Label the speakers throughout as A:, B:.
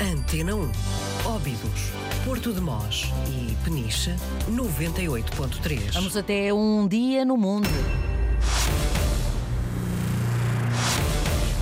A: Antena 1. Óbidos, Porto de Mós e Peniche, 98.3.
B: Vamos até um dia no mundo.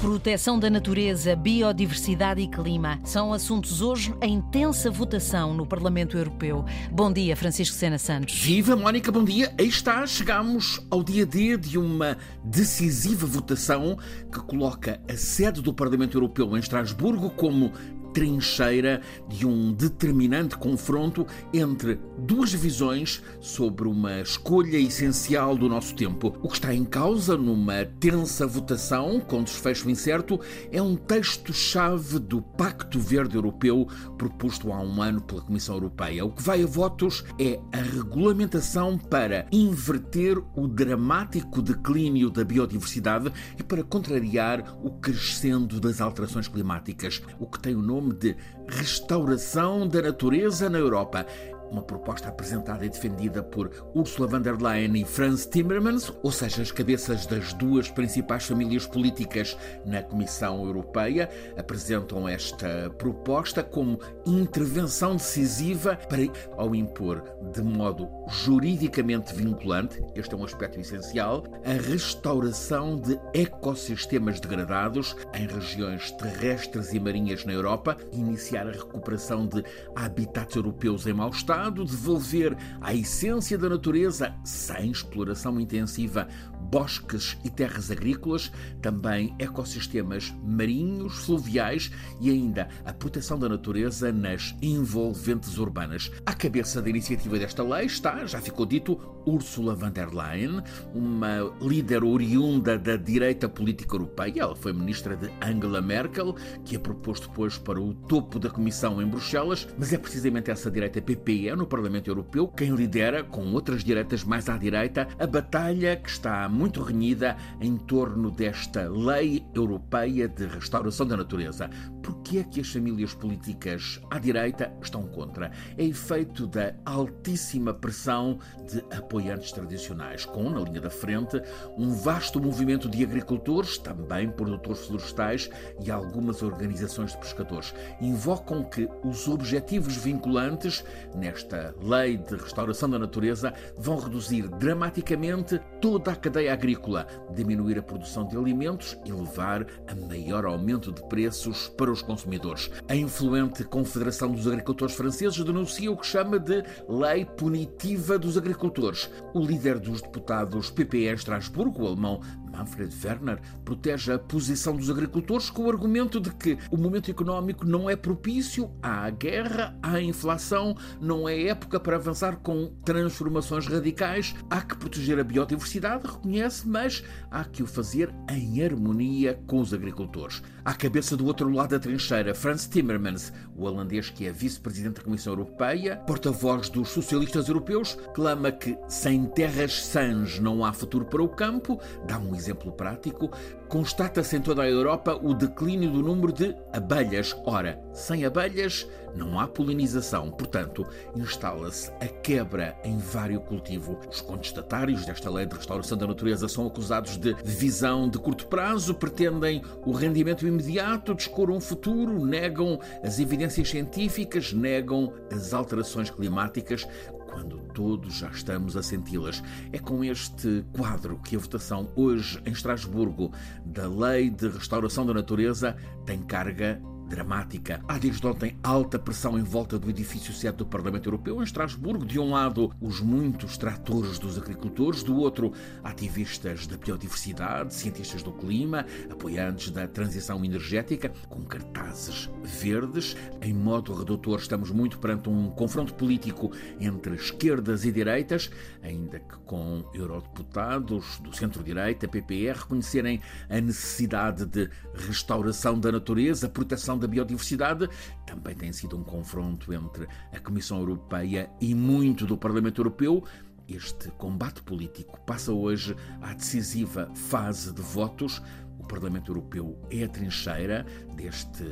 B: Proteção da natureza, biodiversidade e clima são assuntos hoje em tensa votação no Parlamento Europeu. Bom dia, Francisco Sena Santos.
C: Viva, Mónica, bom dia. Aí está, chegamos ao dia D de uma decisiva votação que coloca a sede do Parlamento Europeu em Estrasburgo como trincheira de um determinante confronto entre duas visões sobre uma escolha essencial do nosso tempo. O que está em causa numa tensa votação com desfecho incerto é um texto-chave do Pacto Verde Europeu proposto há um ano pela Comissão Europeia. O que vai a votos é a regulamentação para inverter o dramático declínio da biodiversidade e para contrariar o crescendo das alterações climáticas, o que tem o nome nome de Restauração da Natureza na Europa uma proposta apresentada e defendida por Ursula von der Leyen e Franz Timmermans, ou seja, as cabeças das duas principais famílias políticas na Comissão Europeia, apresentam esta proposta como intervenção decisiva para, ao impor de modo juridicamente vinculante, este é um aspecto essencial, a restauração de ecossistemas degradados em regiões terrestres e marinhas na Europa, iniciar a recuperação de habitats europeus em mau estado Devolver à essência da natureza, sem exploração intensiva, bosques e terras agrícolas, também ecossistemas marinhos, fluviais e ainda a proteção da natureza nas envolventes urbanas. À cabeça da iniciativa desta lei está, já ficou dito, Ursula von der Leyen, uma líder oriunda da direita política europeia. Ela foi ministra de Angela Merkel, que a propôs depois para o topo da Comissão em Bruxelas, mas é precisamente essa direita PPE no Parlamento Europeu quem lidera, com outras direitas mais à direita, a batalha que está muito renhida em torno desta lei europeia de restauração da natureza. Por que é que as famílias políticas à direita estão contra? É efeito da altíssima pressão de apoiantes tradicionais, com, na linha da frente, um vasto movimento de agricultores, também produtores florestais e algumas organizações de pescadores. Invocam que os objetivos vinculantes nesta lei de restauração da natureza vão reduzir dramaticamente toda a cadeia agrícola, diminuir a produção de alimentos e levar a maior aumento de preços para os consumidores. A influente Confederação dos Agricultores Franceses denuncia o que chama de Lei Punitiva dos Agricultores. O líder dos deputados PPE Estrasburgo, o alemão Manfred Werner, protege a posição dos agricultores com o argumento de que o momento económico não é propício, há guerra, há inflação, não é época para avançar com transformações radicais, há que proteger a biodiversidade, reconhece, mas há que o fazer em harmonia com os agricultores. À cabeça do outro lado da trincheira, Franz Timmermans, o holandês que é vice-presidente da Comissão Europeia, porta-voz dos socialistas europeus, clama que sem terras sãs não há futuro para o campo, dá um exemplo prático, constata-se em toda a Europa o declínio do número de abelhas. Ora, sem abelhas não há polinização, portanto, instala-se a quebra em vário cultivo. Os contestatários desta lei de restauração da natureza são acusados de visão de curto prazo, pretendem o rendimento imediato, descuram o futuro, negam as evidências científicas, negam as alterações climáticas, quando todos já estamos a senti-las. É com este quadro que a votação hoje em Estrasburgo da Lei de Restauração da Natureza tem carga dramática. Há desde ontem alta pressão em volta do edifício sede do Parlamento Europeu em Estrasburgo. De um lado, os muitos tratores dos agricultores, do outro, ativistas da biodiversidade, cientistas do clima, apoiantes da transição energética, com cartazes verdes. Em modo redutor, estamos muito perante um confronto político entre esquerdas e direitas, ainda que com eurodeputados do centro-direita, PPR, reconhecerem a necessidade de restauração da natureza, proteção da biodiversidade também tem sido um confronto entre a Comissão Europeia e muito do Parlamento Europeu. Este combate político passa hoje à decisiva fase de votos. O Parlamento Europeu é a trincheira deste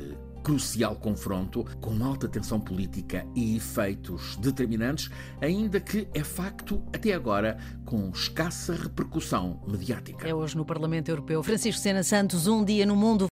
C: crucial confronto com alta tensão política e efeitos determinantes, ainda que é facto, até agora, com escassa repercussão mediática.
B: É hoje no Parlamento Europeu. Francisco Sena Santos, um dia no mundo.